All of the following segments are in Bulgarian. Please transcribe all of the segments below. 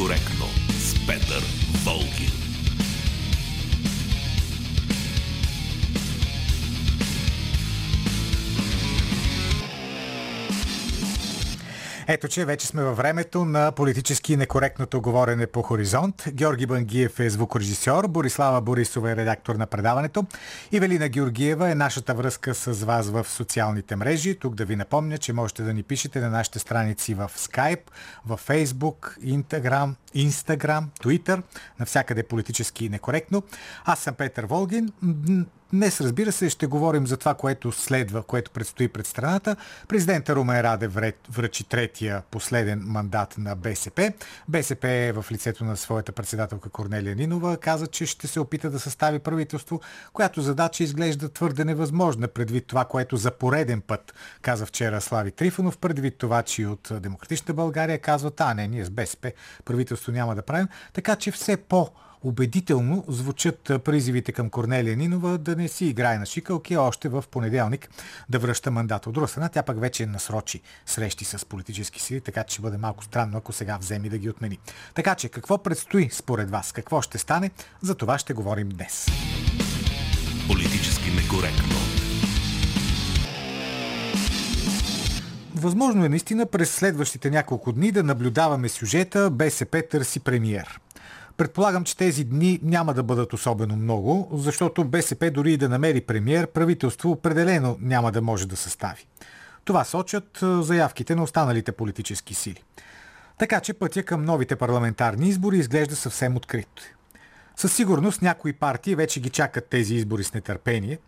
некоректно с Петър Волгин. Ето, че вече сме във времето на политически некоректното говорене по Хоризонт. Георги Бангиев е звукорежисьор, Борислава Борисова е редактор на предаването. Ивелина Георгиева е нашата връзка с вас в социалните мрежи. Тук да ви напомня, че можете да ни пишете на нашите страници в Skype, в Facebook, Instagram, Instagram, Twitter, навсякъде политически некоректно. Аз съм Петър Волгин. Днес, разбира се, ще говорим за това, което следва, което предстои пред страната. Президента Румен Раде връчи третия последен мандат на БСП. БСП е в лицето на своята председателка Корнелия Нинова каза, че ще се опита да състави правителство, която задача изглежда твърде невъзможна предвид това, което за пореден път каза вчера Слави Трифонов, предвид това, че от Демократична България казват, а не, ние с БСП правителство няма да правим. Така че все по- убедително звучат призивите към Корнелия Нинова да не си играе на шикалки, още в понеделник да връща мандата. От друга страна, тя пък вече насрочи срещи с политически сили, така че ще бъде малко странно, ако сега вземи да ги отмени. Така че, какво предстои според вас? Какво ще стане? За това ще говорим днес. Политически некоректно. Възможно е наистина през следващите няколко дни да наблюдаваме сюжета БСП търси премиер. Предполагам, че тези дни няма да бъдат особено много, защото БСП дори и да намери премиер, правителство определено няма да може да състави. Това сочат заявките на останалите политически сили. Така че пътя към новите парламентарни избори изглежда съвсем открит. Със сигурност някои партии вече ги чакат тези избори с нетърпение.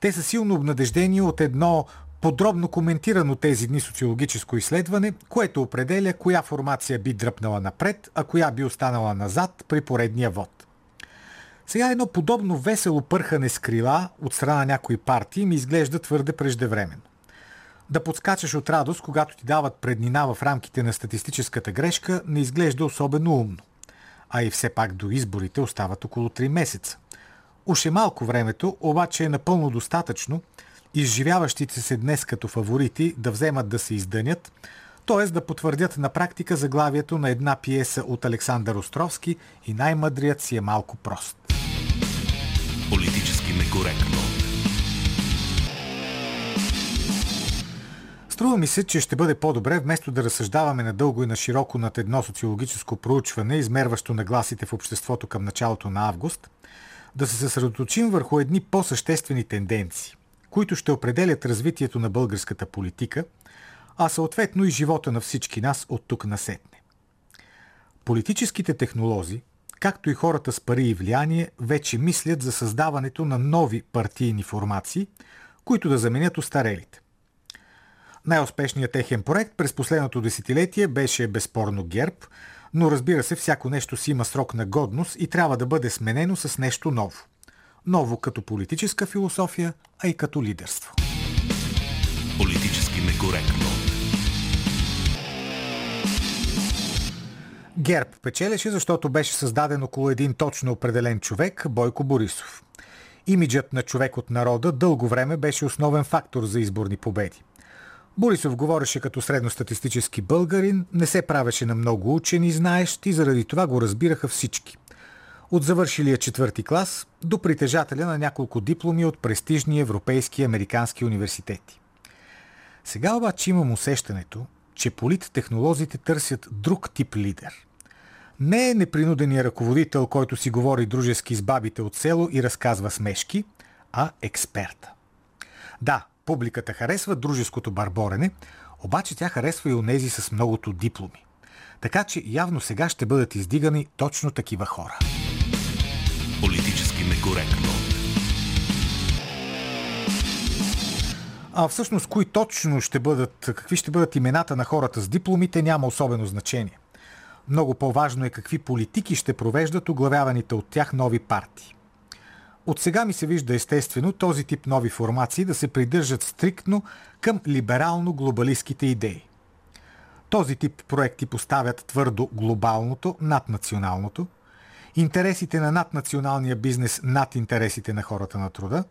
Те са силно обнадеждени от едно подробно коментирано тези дни социологическо изследване, което определя коя формация би дръпнала напред, а коя би останала назад при поредния вод. Сега едно подобно весело пърхане с крила от страна на някои партии ми изглежда твърде преждевременно. Да подскачаш от радост, когато ти дават преднина в рамките на статистическата грешка, не изглежда особено умно. А и все пак до изборите остават около 3 месеца. Уж е малко времето, обаче е напълно достатъчно – изживяващите се днес като фаворити да вземат да се издънят, т.е. да потвърдят на практика заглавието на една пиеса от Александър Островски и най-мъдрият си е малко прост. Политически некоректно. Струва ми се, че ще бъде по-добре, вместо да разсъждаваме надълго и на широко над едно социологическо проучване, измерващо нагласите в обществото към началото на август, да се съсредоточим върху едни по-съществени тенденции които ще определят развитието на българската политика, а съответно и живота на всички нас от тук насетне. Политическите технолози, както и хората с пари и влияние, вече мислят за създаването на нови партийни формации, които да заменят устарелите. Най-успешният техен проект през последното десетилетие беше безспорно ГЕРБ, но разбира се, всяко нещо си има срок на годност и трябва да бъде сменено с нещо ново – ново като политическа философия, а и като лидерство. Политически некоректно. ГЕРБ печелеше, защото беше създаден около един точно определен човек, Бойко Борисов. Имиджът на човек от народа дълго време беше основен фактор за изборни победи. Борисов говореше като средностатистически българин, не се правеше на много учени и знаещ и заради това го разбираха всички – от завършилия четвърти клас до притежателя на няколко дипломи от престижни европейски и американски университети. Сега обаче имам усещането, че политтехнолозите търсят друг тип лидер. Не е непринудения ръководител, който си говори дружески с бабите от село и разказва смешки, а експерта. Да, публиката харесва дружеското барборене, обаче тя харесва и онези с многото дипломи. Така че явно сега ще бъдат издигани точно такива хора. Политически некоректно. А всъщност кои точно ще бъдат, какви ще бъдат имената на хората с дипломите, няма особено значение. Много по-важно е какви политики ще провеждат оглавяваните от тях нови партии. От сега ми се вижда естествено този тип нови формации да се придържат стриктно към либерално-глобалистските идеи. Този тип проекти поставят твърдо глобалното над националното – интересите на наднационалния бизнес над интересите на хората на труда,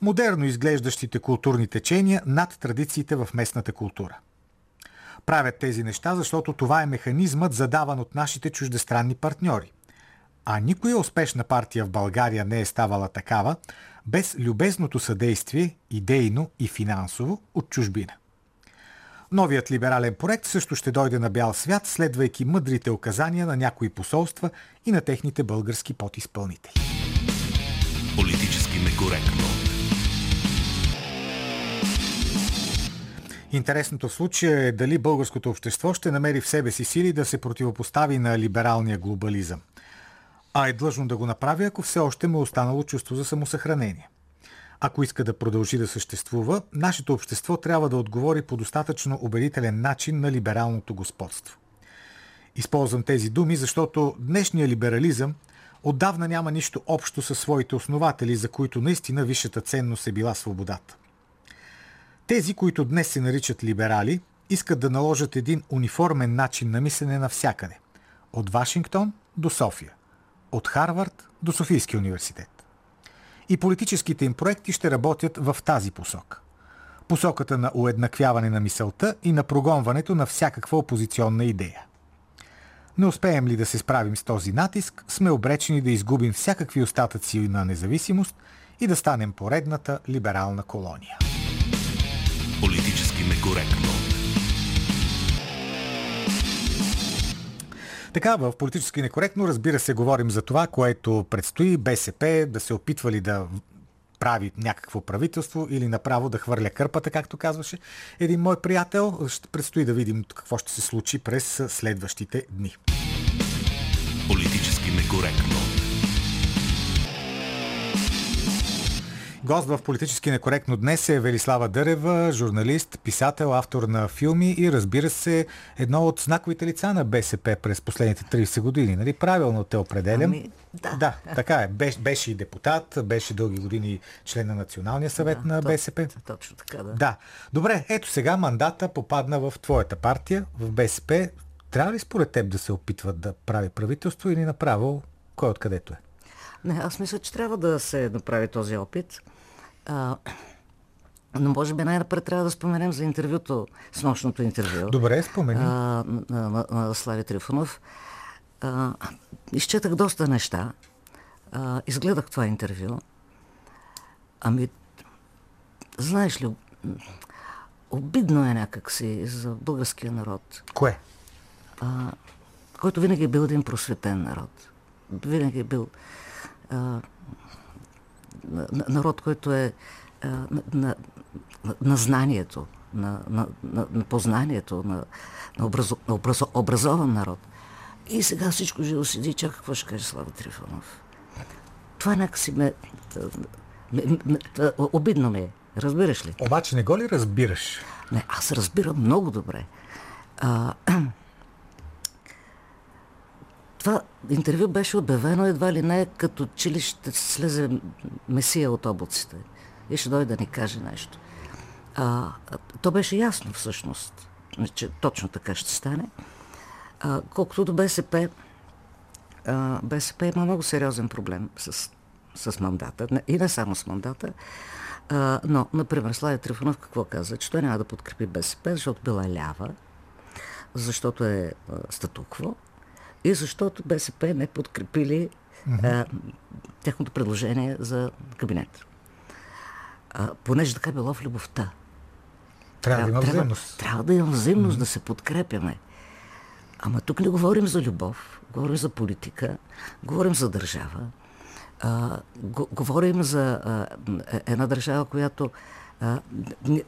модерно изглеждащите културни течения над традициите в местната култура. Правят тези неща, защото това е механизмът задаван от нашите чуждестранни партньори. А никоя успешна партия в България не е ставала такава без любезното съдействие, идейно и финансово, от чужбина. Новият либерален проект също ще дойде на бял свят, следвайки мъдрите указания на някои посолства и на техните български подизпълнители. Политически некоректно. Интересното в случая е дали българското общество ще намери в себе си сили да се противопостави на либералния глобализъм. А е длъжно да го направи, ако все още му е останало чувство за самосъхранение. Ако иска да продължи да съществува, нашето общество трябва да отговори по достатъчно убедителен начин на либералното господство. Използвам тези думи, защото днешния либерализъм отдавна няма нищо общо със своите основатели, за които наистина висшата ценност е била свободата. Тези, които днес се наричат либерали, искат да наложат един униформен начин на мислене навсякъде. От Вашингтон до София. От Харвард до Софийския университет. И политическите им проекти ще работят в тази посока. Посоката на уеднаквяване на мисълта и на прогонването на всякаква опозиционна идея. Не успеем ли да се справим с този натиск, сме обречени да изгубим всякакви остатъци на независимост и да станем поредната либерална колония. Политически некоректно. Така, в политически некоректно, разбира се, говорим за това, което предстои БСП да се опитва ли да прави някакво правителство или направо да хвърля кърпата, както казваше един мой приятел. Ще предстои да видим какво ще се случи през следващите дни. Политически некоректно. Гост в политически некоректно днес е Велислава Дърева, журналист, писател, автор на филми и разбира се едно от знаковите лица на БСП през последните 30 години. Нали? Правилно те определям. Ами, да. да, така е. Беше, беше и депутат, беше дълги години член на Националния съвет Да, на БСП. Точно така, да. Да. Добре, ето сега мандата попадна в твоята партия, в БСП. Трябва ли според теб да се опитват да прави правителство или направо кой откъдето е? Не, аз мисля, че трябва да се направи този опит. А, но може би най-напред трябва да споменем за интервюто, с нощното интервю. Добре, спомени. а, на, на, на Слави Трифонов. А, изчетах доста неща. А, изгледах това интервю. Ами, знаеш ли, обидно е някакси за българския народ, Кое? а, който винаги е бил един просветен народ. Винаги е бил а, на- на- народ, който е а, на, на, на, на знанието, на, на, на, на познанието, на, на, образо, на образо, образован народ. И сега всичко живо седи чака какво ще каже Слава Трифонов. Това някакси ме, ме, ме, ме обидно ми е. Разбираш ли? Обаче не го ли разбираш? Не, аз разбирам много добре. А, това интервю беше обявено едва ли не като че ли ще слезе месия от облаците и ще дойде да ни каже нещо. А, то беше ясно всъщност, че точно така ще стане. А, колкото до БСП, а, БСП има много сериозен проблем с, с мандата. И не само с мандата. А, но, например, Славя Трифонов какво каза? Че той няма да подкрепи БСП, защото била лява, защото е статукво и защото БСП не подкрепили а, тяхното предложение за кабинет. А, понеже така било в любовта. Трябва да има взаимност. Трябва да има взаимност, да се подкрепяме. Ама тук не говорим за любов, говорим за политика, говорим за държава, а, го, говорим за а, е- една държава, която а,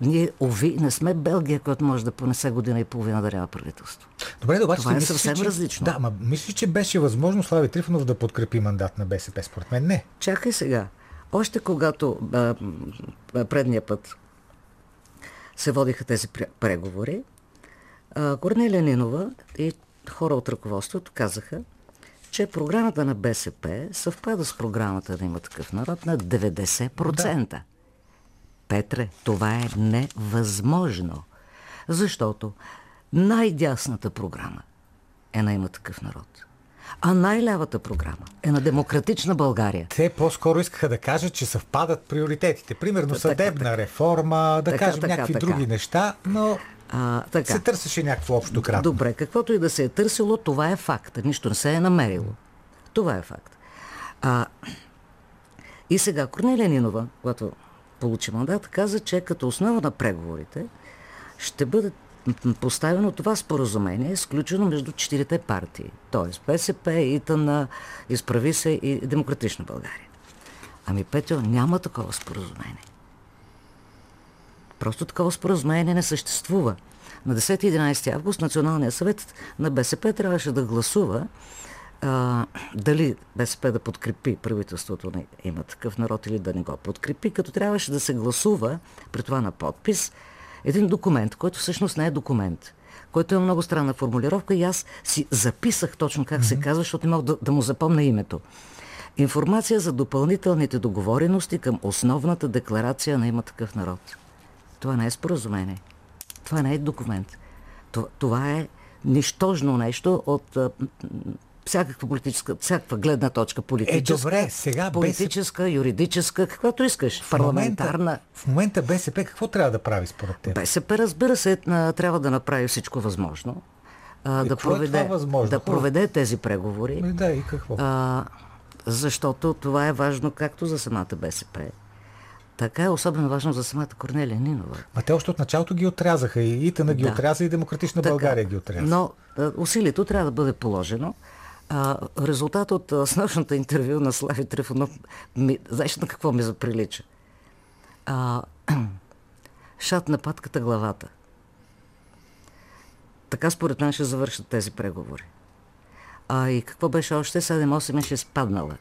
ние, ови, не сме Белгия, която може да понесе година и половина да няма правителство. Добре, обаче Това е мислиш ли, съвсем че... различно. Да, ма мислиш, че беше възможно Слави Трифонов да подкрепи мандат на БСП? Според мен не. Чакай сега. Още когато а, предния път се водиха тези пре- преговори, а, Корнелия Нинова и хора от ръководството казаха, че програмата на БСП съвпада с програмата да има такъв народ на 90%. Петре, това е невъзможно. Защото най-дясната програма е на има такъв народ. А най-лявата програма е на демократична България. Те по-скоро искаха да кажат, че съвпадат приоритетите. Примерно Така, съдебна така. реформа, да Така, кажем така, някакви така. други неща, но А, така. се търсеше някакво общо кратно. Добре, каквото и да се е търсило, това е факт. Нищо не се е намерило. Това е факт. А, и сега Корнелия Нинова, когато получи мандат, каза, че като основа на преговорите ще бъде поставено това споразумение, изключено между четирите партии. Тоест БСП, ИТН, Изправи се и Демократична България. Ами, Петьо, няма такова споразумение. Просто такова споразумение не съществува. На 10-11 август Националният съвет на БСП трябваше да гласува а, дали БСП да подкрепи правителството на има такъв народ или да не го подкрепи, като трябваше да се гласува, при това на подпис, един документ, който всъщност не е документ, който е много странна формулировка и аз си записах точно как се казва, защото не мога да, да му запомня името. Информация за допълнителните договорености към основната декларация на има такъв народ. Това не е споразумение. Това не е документ. Това, това е нищожно нещо от а, всякаква политическа, всякаква гледна точка. Политическа, Е, добре, сега политическа, юридическа, каквато искаш. В Парламентарна. момента, в момента БСП какво трябва да прави според теб? БСП, разбира се, а, трябва да направи всичко възможно. А, да, какво е проведе, това възможно? да проведе тези преговори. Ами да, и какво? А, защото това е важно както за самата БСП, така е особено важно за самата Корнелия Нинова. Ма те още от началото ги отрязаха. И ИТН ги Да. отряза, и Демократична Така. България ги отряза. Но а, усилието трябва да бъде положено. А, резултат от а, снощното интервю на Слави Трифонов, ми, знаеш на какво ми заприлича? А, шат на патката главата. Така според мен ще завършат тези преговори. А и какво беше още? 7-8 ще спаднала.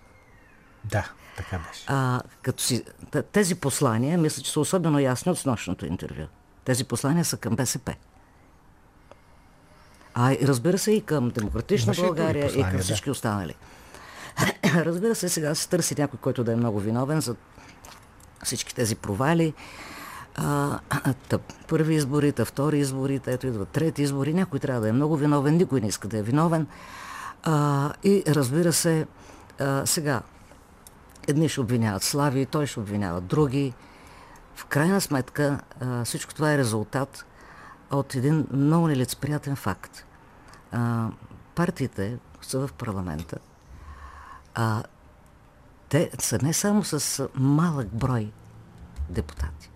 Да, така беше. А, като си, тези послания, мисля, че са особено ясни от снощното интервю. Тези послания са към БСП. А и разбира се и към Демократична Имаше и други България и послания, към да. всички останали. разбира се, сега се търси някой, който да е много виновен за всички тези провали. А, та, първи избори, та втори избори, та ето идват трети избори. Някой трябва да е много виновен, никой не иска да е виновен. А, и разбира се, а, сега, едни ще обвиняват Слави, той ще обвинява други. В крайна сметка а, всичко това е резултат от един много нелицеприятен факт. А, партиите са в парламента, а те са не само с малък брой депутати.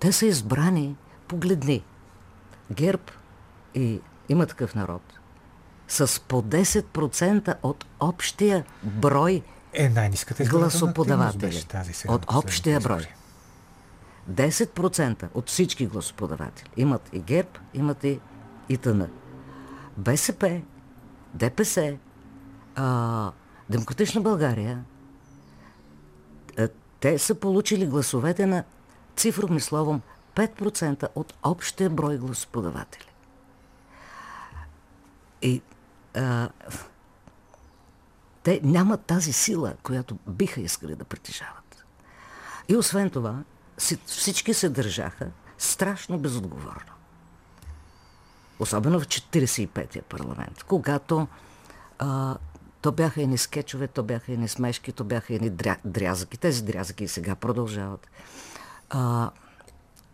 Те са избрани, погледни, ГЕРБ и има такъв народ, с по 10% от общия брой Е, най-ниската гласоподаватели. От общия брой. Избори. 10% от всички гласоподаватели имат и ГЕРБ, имат и ИТН. БСП, ДПС, а, Демократична България, а, те са получили гласовете на цифровни словом 5% от общия брой гласоподаватели. И а, те нямат тази сила, която биха искали да притежават. И освен това, всички се държаха страшно безотговорно. Особено в 45-я парламент, когато а, то бяха едни скетчове, то бяха едни смешки, то бяха едни дря, дрязъки. Тези дрязъки и сега продължават. А,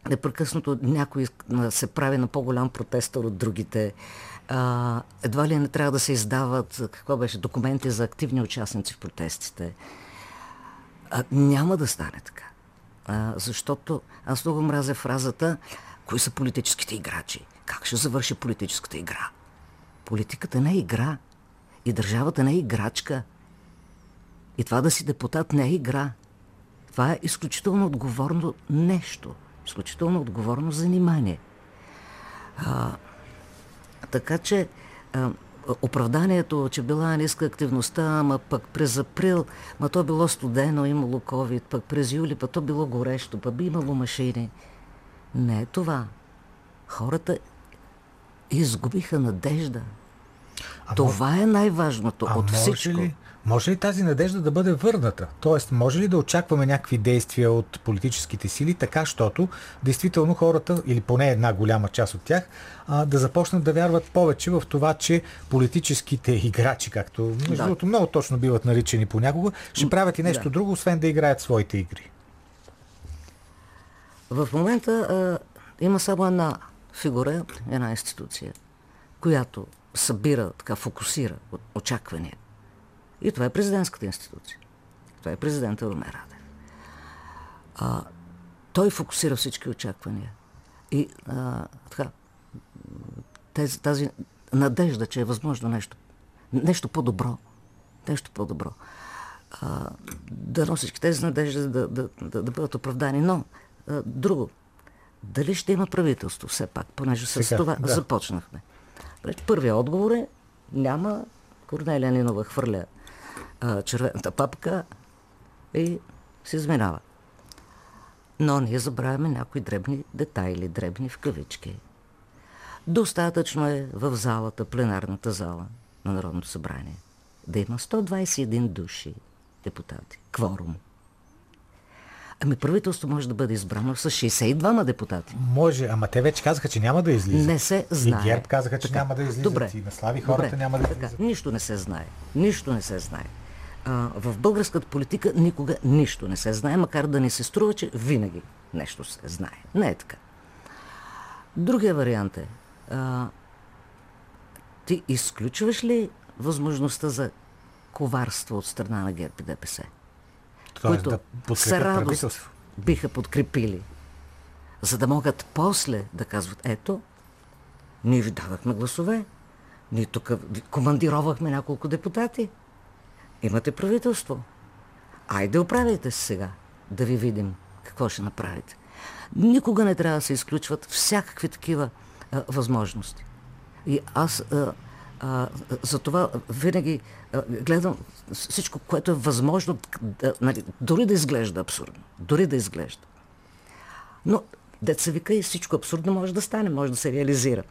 непрекъснато някой се прави на по-голям протестър от другите. А, едва ли не трябва да се издават, какво беше, документи за активни участници в протестите. А, няма да стане така. А, защото аз много мразя фразата кои са политическите играчи. Как ще завърши политическата игра? Политиката не е игра. И държавата не е играчка. И това да си депутат не е игра. Това е изключително отговорно нещо. Изключително отговорно занимание. А, така че а, оправданието, че била ниска активността, ама пък през април, ма то било студено, имало COVID, пък през юли, пък то било горещо, пък би имало машини. Не е това. Хората изгубиха надежда. Това е най-важното А от всичко. ли, може ли тази надежда да бъде върната? Тоест, може ли да очакваме някакви действия от политическите сили, така, щото действително хората, или поне една голяма част от тях, а, да започнат да вярват повече в това, че политическите играчи, както между Да. другото много точно биват наричани понякога, ще правят и нещо да. друго, освен да играят своите игри. В момента а, има само една фигура, една институция, която събира, така фокусира очаквания. И това е президентската институция. Това е президента Румен Радев. А, той фокусира всички очаквания. И а, така, тези, тази надежда, че е възможно нещо, нещо по-добро, нещо по-добро. А, да всички тези надежди да, да, да, да бъдат оправдани. Но, а, друго, дали ще има правителство все пак, понеже с Сега, това да. започнахме. Значи, Първият отговор е няма. Корнелия Нинова хвърля а, червената папка и се изминава. Но ние забравяме някои дребни детайли, дребни в кавички. Достатъчно е в залата, пленарната зала на Народното събрание, да има 121 души депутати. Кворум. Ами правителство може да бъде избрано с 62 депутати. Може, ама те вече казаха, че няма да излизат. Не се знае. И ГЕРБ казаха, че Така. няма да излизат. Добре. И на Слави хората Добре. няма да така. излизат. Нищо не се знае. Нищо не се знае. А, в българската политика никога нищо не се знае, макар да ни се струва, че винаги нещо се знае. Не е така. Другия вариант е, а, ти изключваш ли възможността за коварство от страна на ГЕРБ и ДПС? Тоест които да с подкрепят радост биха подкрепили, за да могат после да казват, ето, ние ви давахме гласове, ние тук командировахме няколко депутати, имате правителство. Айде оправяйте се сега, да ви видим какво ще направите. Никога не трябва да се изключват всякакви такива а, възможности. И аз а, а, за това винаги а, гледам всичко, което е възможно, да, нали, дори да изглежда абсурдно. Дори да изглежда. Но, деца вика, и всичко абсурдно може да стане, може да се реализира.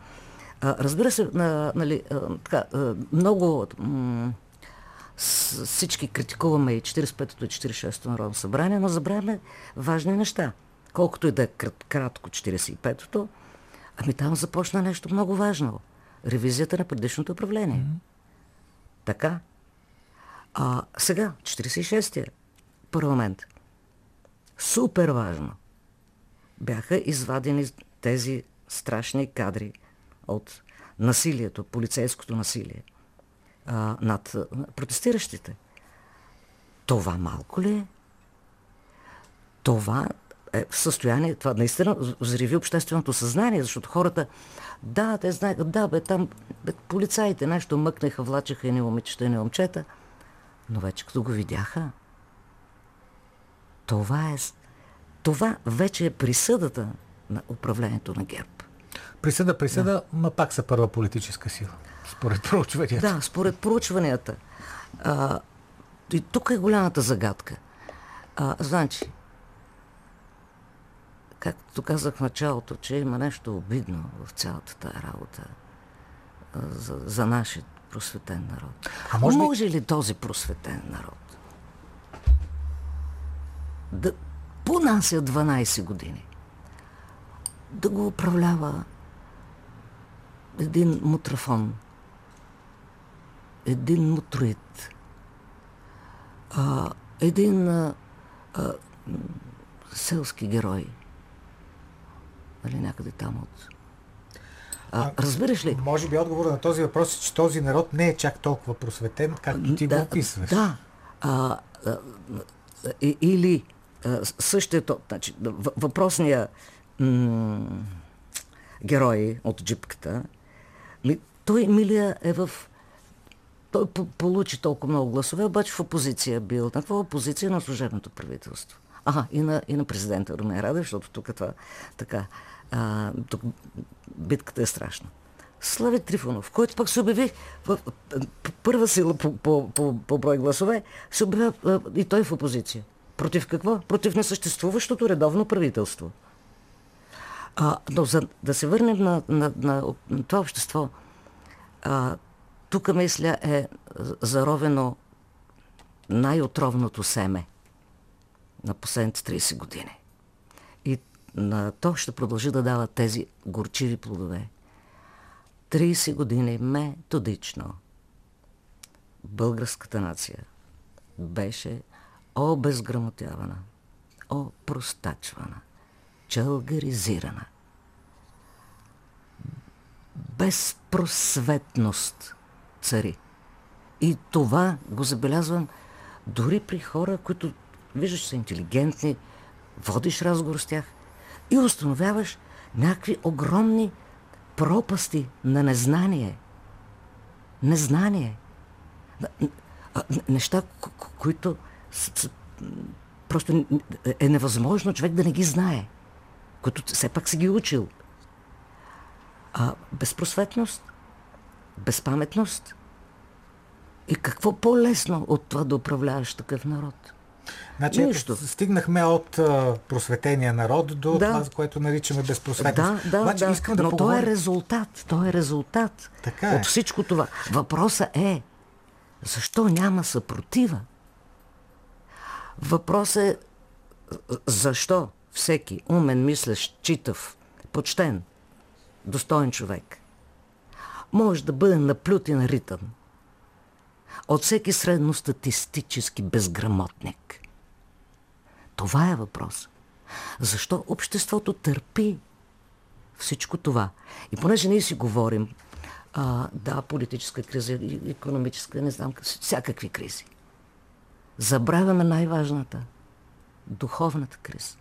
А, разбира се, на, нали, а, така, а, много м- с- всички критикуваме и 45-то и 46-то Народно събрание, но забравяме важни неща. Колкото и да е крат, кратко 45-то, ами там започна нещо много важно. Ревизията на предишното управление. Така. А сега, 46-я парламент. Супер важно. Бяха извадени тези страшни кадри от насилието, полицейското насилие а, над протестиращите. Това малко ли е? Това е в състояние, това наистина взриви общественото съзнание, защото хората, да, те знаят, да, бе, там бе, полицаите нещо мъкнаха, влачаха и не момичета, и не момчета, но вече като го видяха, това е, това вече е присъдата на управлението на ГЕРБ. Присъда, присъда, да. ма пак са първа политическа сила. Според проучванията. Да, според проучванията. А, и тук е голямата загадка. А, значи, както казах в началото, че има нещо обидно в цялата тая работа а, за, за нашия просветен народ. А може би- може ли този просветен народ да понася 12 години, да го управлява един мутрафон, един мутроид, а, един а, а, селски герой, нали, някъде там от... А, разбираш ли? Може би отговор на този въпрос е, че този народ не е чак толкова просветен, както ти го описваш. Да. А, а, и- или а, същото, значи, въпросния м- герой от джипката, ми, той, Милия, е в... Той по- получи толкова много гласове, обаче в опозиция бил. На какво опозиция на служебното правителство? Ага, и на, и на президента Румен Радев, защото тук това така... А, тук битката е страшна. Слави Трифонов, който пък се обяви първа сила по, по, по, по брой гласове, се обявява а, и той в опозиция. Против какво? Против несъществуващото редовно правителство. А, но за да се върнем на, на, на, на това общество, а, тук, мисля, е заровено най-отровното семе на последните 30 години. И на то ще продължи да дава тези горчиви плодове. 30 години методично българската нация беше обезграмотявана, опростачвана, чалгаризирана. Безпросветност цари. И това го забелязвам дори при хора, които виждаш са интелигентни, водиш разговор с тях и установяваш някакви огромни пропасти на незнание. Незнание. Неща, които просто е невъзможно човек да не ги знае, които все пак си ги учил. А безпросветност, безпаметност и какво по-лесно от това да управляваш такъв народ? Значи, Нищо. стигнахме от а, просветения народ до Да. това, което наричаме безпросветност. Да, да, Обаче да. искам да Но поговоря... то е резултат. То е резултат Така е. от всичко това. Въпросът е, защо няма съпротива? Въпросът е, защо всеки умен, мислещ, читав, почтен, достоен човек може да бъде наплют и от всеки средностатистически безграмотник. Това е въпрос. Защо обществото търпи всичко това? И понеже ние си говорим, а, да, политическа криза, економическа, не знам, всякакви кризи. Забравяме най-важната духовната криза.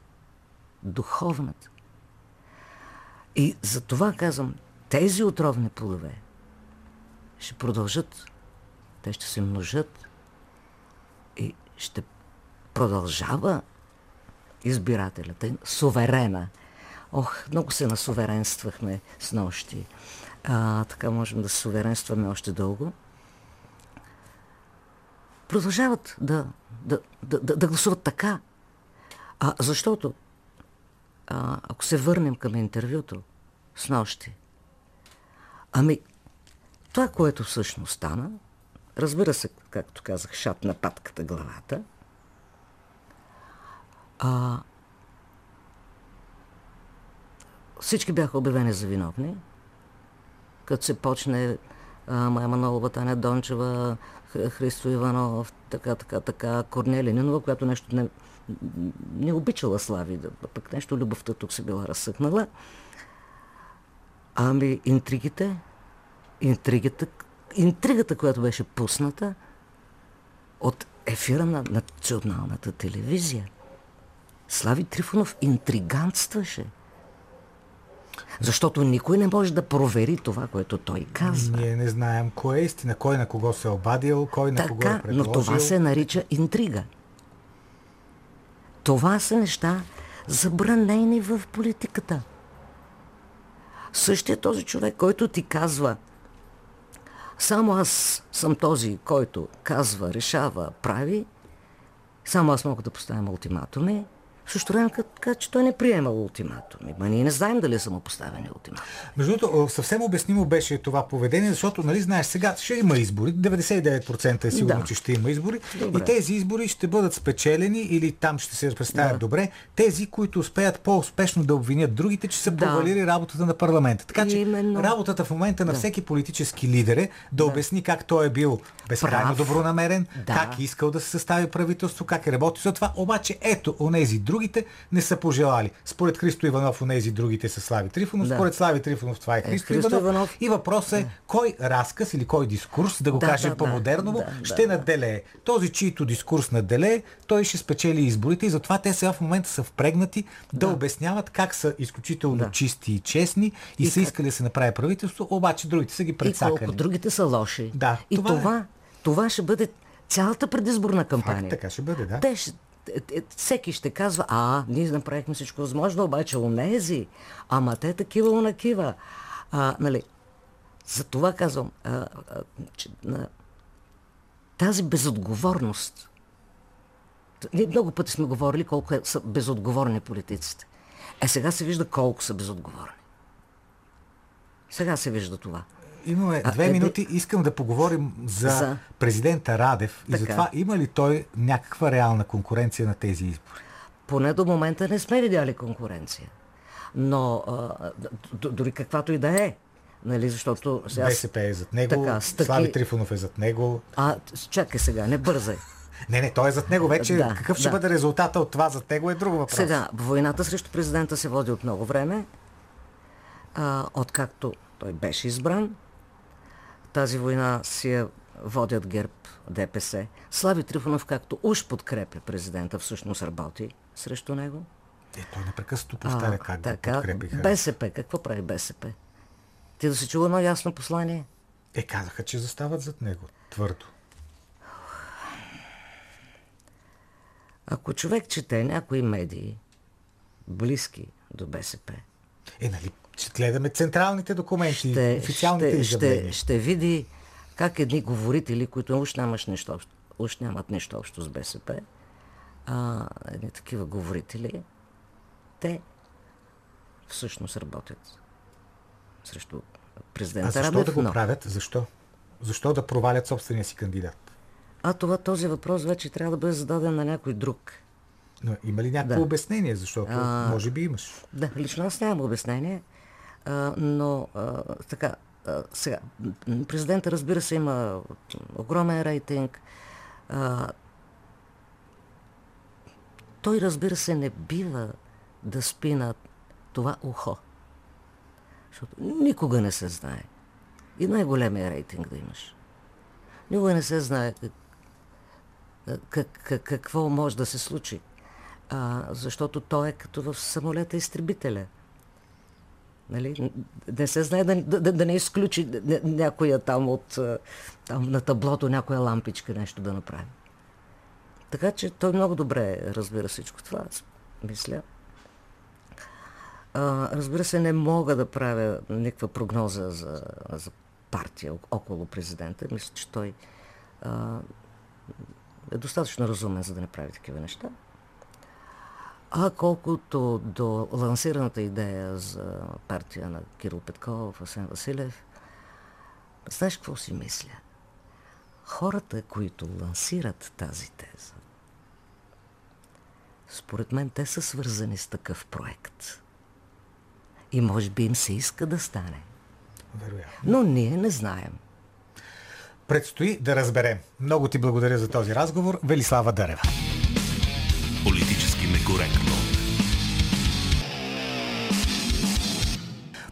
Духовната. И за това казвам, тези отровни плодове ще продължат. Те ще се множат и ще продължава избирателят, е суверена. Ох, много се насуверенствахме с нощи. А, така можем да суверенстваме още дълго. Продължават да, да, да, да, да гласуват така. А, защото, а, ако се върнем към интервюто с нощи, ами, това, което всъщност стана, разбира се, както казах, шат на патката главата, а, всички бяха обявени за виновни, като се почне Майя Манолова, Таня Дончева, Христо Иванов, така, така, така, Корнелия Нинова, която нещо не, не обичала Слави, пък нещо любовта тук се била разсъкнала. Ами интригите, интригата, интригата, която беше пусната от ефира на националната телевизия. Слави Трифонов интригантстваше. Защото никой не може да провери това, което той казва. Ние не знаем кое е истина, кой на кого се е обадил, кой на кого е Така, предложил. но това се нарича интрига. Това са неща забранени в политиката. Същия този човек, който ти казва само аз съм този, който казва, решава, прави, само аз мога да поставям ултиматуми, в същото време казва, че той не приема ултиматуми. Ма ние не знаем дали са му поставени ултиматуми. Между другото, съвсем обяснимо беше това поведение, защото, нали, знаеш, сега ще има избори, 99% е сигурно, Да. че ще има избори, Добре. и тези избори ще бъдат спечелени или там ще се представят Да. добре, тези, които успеят по-успешно да обвинят другите, че са Да. провалили работата на парламента. Така че Именно. работата в момента на всеки политически лидер е да, обясни как той е бил безкрайно добронамерен, Да. как е искал да се състави правителство, как е работил за това, обаче ето, онези другите не са пожелали. Според Христо Иванов, онези другите са Слави Трифонов, Да. според Слави Трифонов това е Христо, Христо Иванов. Иванов. И въпросът е кой разказ или кой дискурс, да го Да, кажем да, по-модерново, да, да, ще да. наделее. Този, чийто дискурс наделее, той ще спечели изборите и затова те сега в момента са впрегнати да, обясняват как са изключително Да. чисти и честни и, И са как- искали да се направи правителство, обаче другите са ги И предсакали. колко другите са лоши. Да, и това това, е. това, ще бъде цялата предизборна кампания. така ще бъде, да. Те е, е, всеки ще казва, а, ние направихме всичко възможно, обаче онези, ама те такива, онакива. А, нали, за това казвам, а, а, че, на, тази безотговорност. Ние много пъти сме говорили колко е, са безотговорни политиците. Е, сега се вижда колко са безотговорни. Сега се вижда това. Имаме А, две е, минути. Искам да поговорим за, За. президента Радев и Така. за това има ли той някаква реална конкуренция на тези избори? Поне до момента не сме видяли конкуренция. Но а, дори каквато и да е. Нали, защото сега... БСП е зад него, Така, с таки- Слави Трифонов е зад него. А, чакай сега, не бързай. Не, не, той е зад него вече. Да, Какъв ще да. бъде резултата от това зад него е друг въпрос. Сега, войната срещу президента се води от много време. А, откакто той беше избран, тази война си я водят ГЕРБ, ДПС. Слави Трифонов, както уж подкрепя президента, всъщност работи срещу него. Е, той непрекъснато повтаря как го така, подкрепиха. БСП, какво прави БСП? Ти да си чува едно ясно послание? Е, казаха, че застават зад него. Твърдо. Ако човек чете някои медии, близки до БСП, Е, нали, ще гледаме централните документи, ще, официалните ще, изявления. ще, ще види как едни говорители, които уж, нямаш общо, уж нямат нищо общо с БСП, а едни такива говорители, те всъщност работят срещу А президента защо Радев. да го но- правят? Защо? Защо да провалят собствения си кандидат? А това, този въпрос вече трябва да бъде зададен на някой друг. Но има ли някакво Да. обяснение? Защото може би имаш. Да, лично аз нямам обяснение, а, но така, сега, президента разбира се има огромен рейтинг. Той разбира се не бива да спи на това ухо. Защото никога не се знае. И най-големия рейтинг да имаш. Никога не се знае как, как, какво може да се случи. А, защото той е като в самолета изтребителя. Нали? Не се знае да, да, да не изключи ня- някоя там от там на таблото, някоя лампичка нещо да направи. Така че той много добре разбира всичко това, аз мисля. А, разбира се, не мога да правя никаква прогноза за, за партия около президента. Мисля, че той а, е достатъчно разумен, за да не прави такива неща. А колкото до лансираната идея за партия на Кирил Петков, Асен Василев, знаеш какво си мисля? Хората, които лансират тази теза, според мен те са свързани с такъв проект. И може би им се иска да стане. Вероятно. Но ние не знаем. Предстои да разберем. Много ти благодаря за този разговор. Велислава Дърева. Политически некоректно.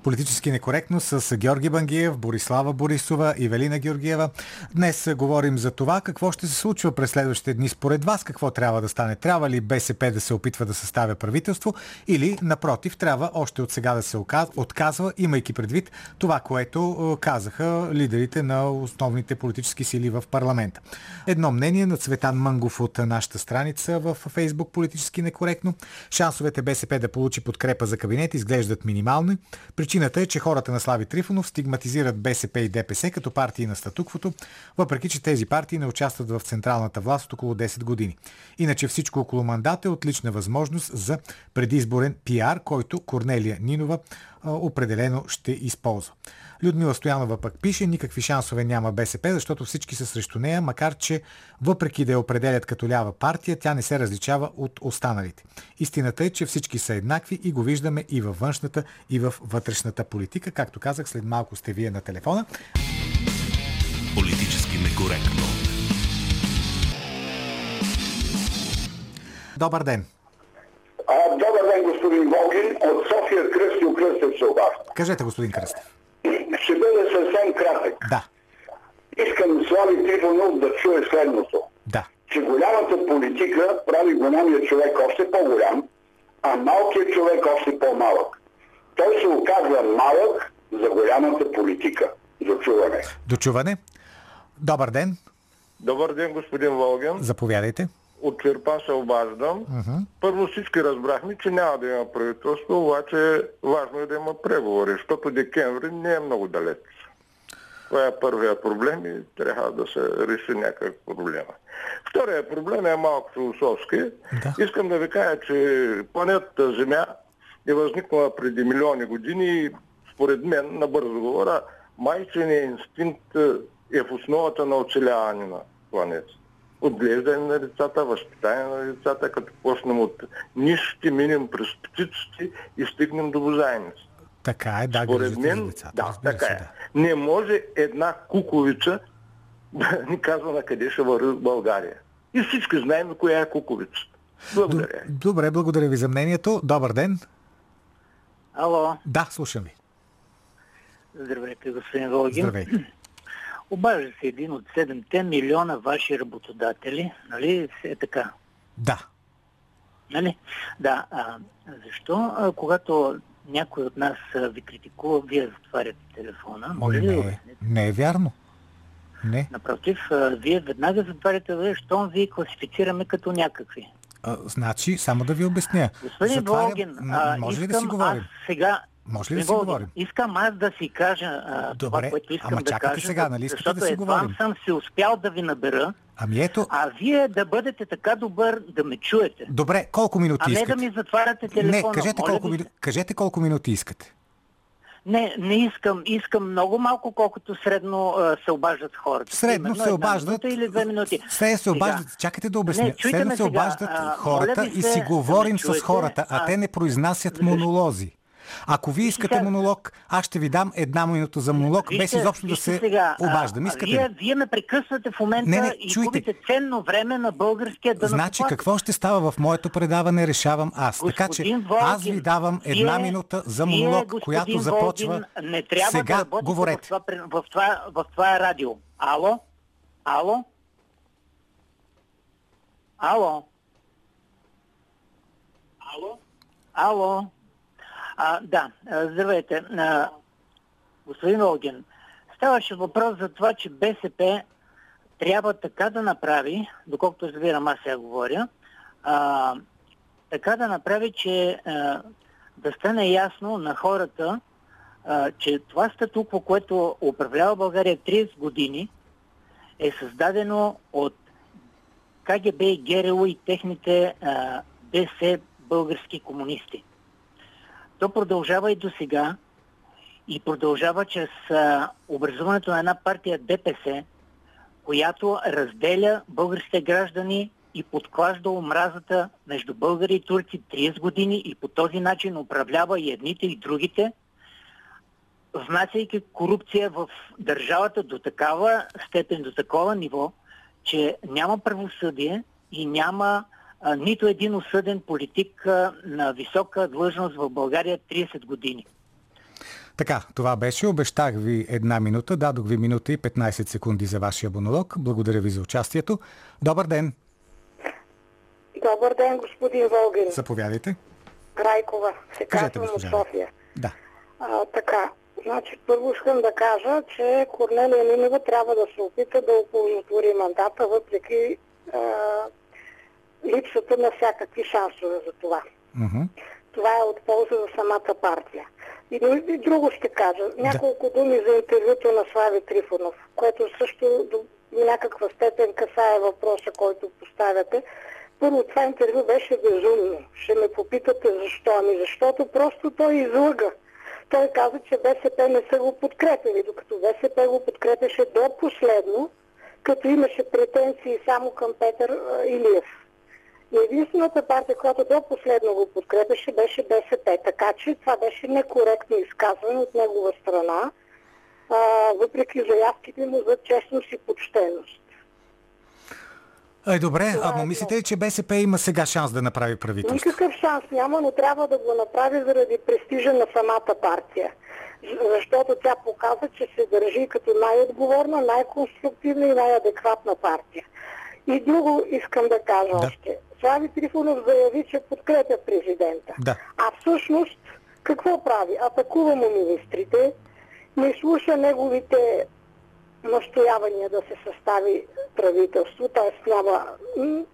Политически некоректно с Георги Бангиев, Борислава Борисова и Велина Георгиева. Днес говорим за това какво ще се случва през следващите дни според вас, какво трябва да стане. Трябва ли БСП да се опитва да съставя правителство или напротив трябва още от сега да се отказва, имайки предвид това, което е, казаха лидерите на основните политически сили в парламента. Едно мнение на Цветан Мънгов от нашата страница в Фейсбук политически некоректно. Шансовете БСП да получи подкрепа за кабинет изглеждат минимални. Причината е, че хората на Слави Трифонов стигматизират БСП и ДПС като партии на статуквото, въпреки че тези партии не участват в централната власт от около 10 години. Иначе всичко около мандат е отлична възможност за предизборен пиар, който Корнелия Нинова определено ще използва. Людмила Стоянова пък пише, никакви шансове няма БСП, защото всички са срещу нея, макар че въпреки да я определят като лява партия, тя не се различава от останалите. Истината е, че всички са еднакви и го виждаме и във външната, и в вътрешната политика. Както казах, след малко сте вие на телефона. Политически некоректно. Добър ден! А, добър ден, господин Волгин. От София Кръстил Кръстев се обажда. Кажете, господин Кръстев. Ще бъде съвсем кратък. Да, Искам Слави Трифонов да чуе следното. да. Че голямата политика прави голямия човек още по-голям, а малкият човек още по-малък. Той се оказва малък за голямата политика. За чуване. Дочуване. Добър ден. Добър ден, господин Волген. Заповядайте. От Черпан се обаждам. Първо всички разбрахме, че няма да има правителство, обаче важно е да има преговори, защото декември не е много далеч. Това е първия проблем и трябва да се реши някакъв проблема. Втория проблем е малко философски. Да. Искам да ви кажа, че планетата Земя е възникнала преди милиони години и според мен, набързо говоря, майчиният инстинкт е в основата на оцеляване на планета. Отглеждане на децата, възпитание на децата, като почнем от нишите, минем през птиците и стигнем до бозайници. Така е, да, Според мен, децата. да, така се, е. да. Не може една куковица да ни казва на къде ще върви България. И всички знаем коя е куковицата. Благодаря. Добре, благодаря ви за мнението. Добър ден. Ало, Да, слушам ви. здравейте, господин Волгин. Здравейте. Обажда се един от 7 милиона ваши работодатели, нали? Е така. Да. Нали? Да. А, защо, а, когато някой от нас а, ви критикува, вие затваряте телефона? Може Не, обясните? не е вярно. Не. Напротив, а, вие веднага затваряте, бе, щом ви класифицираме като някакви. А, значи, само да ви обясня. Господин Волгин, може ли да си говорим? сега... Може ли да си Волгин, говорим? Искам аз да си кажа а, Добре, това, което искам ама да кажа, сега, нали искате защото да си говорим? съм се успял да ви набера, Ами ето, а вие да бъдете така добър да ме чуете. добре, колко минути А не искате? да ми затваряте не, телефона. кажете моля колко, мину... кажете колко минути искате. Не, не искам. Искам много малко, колкото средно а, се обаждат хората. Средно Примерно се обаждат. или две минути. Средно се Сега, обаждат. Чакайте да обясня. Не, Средно се сега. обаждат А, хората ви и се си да говорим с чуете. хората, а А, те не произнасят монолози. Ако вие искате Сега- монолог, аз ще ви дам една минута за монолог, без Вижте- изобщо да се сега, обаждам. Искате Вие, вие ме прекъсвате в момента Не, не, и чуйте. губите ценно време на българския дънакоплатец. Значи какво ще става в моето предаване, решавам аз. така че Господин аз ви Волгин, давам една вие- минута за вие, монолог, господин която започва Волгин, не трябва сега. да говорете. В, това, в, това, в това радио. Ало? Ало? Ало? Ало? Ало? А, да, здравейте. А, господин Волгин, ставаше въпрос за това, че БСП трябва така да направи, доколкото разбирам, аз сега говоря, а, така да направи, че а, да стане ясно на хората, а, че това статукво, което управлява България 30 години, е създадено от КГБ ГРУ и техните а, ДС български комунисти. То продължава и до сега и продължава чрез образуването на една партия ДПС, която разделя българските граждани и подклажда омразата между българи и турци 30 години и по този начин управлява и едните и другите, внасяйки корупция в държавата до такава степен, до такова ниво, че няма правосъдие и няма нито един осъден политик на висока длъжност в България 30 години. Така, това беше. Обещах ви една минута. Дадох ви минута и 15 секунди за вашия монолог. Благодаря ви за участието. Добър ден. Добър ден, господин Волгин. Заповядайте. Райкова се Кажете, казвам от. София. Да. А, така, значи първо искам да кажа, че Корнелия Нинова трябва да се опита да оползотвори мандата, въпреки а, липсата на всякакви шансове за това. Мгм. Това е от полза за самата партия. И, и, и друго ще кажа. Няколко думи за интервюто на Слави Трифонов, което също до някаква степен касае въпроса, който поставяте. Първо, това интервю беше безумно. Ще ме попитате защо. Ами защото просто той излъга. Той каза, че БСП не са го подкрепили, докато БСП го подкрепеше до последно, като имаше претенции само към Петър Илиев. И единствената партия, която до последно го подкрепеше, беше БСП. Така че това беше некоректно изказване от негова страна, а, въпреки заявките му за честност и почтеност. Е, добре, Това ама е мислите ли, че БСП има сега шанс да направи правителство? Никакъв шанс няма, но трябва да го направи заради престижа на самата партия. Защото тя показва, че се държи като най-отговорна, най-конструктивна и най-адекватна партия. И друго искам да кажа Да. още. Слави Трифонов заяви, че подкрепя президента. Да. А всъщност какво прави? Атакува му министрите, не слуша неговите настоявания да се състави правителство, т.е. няма,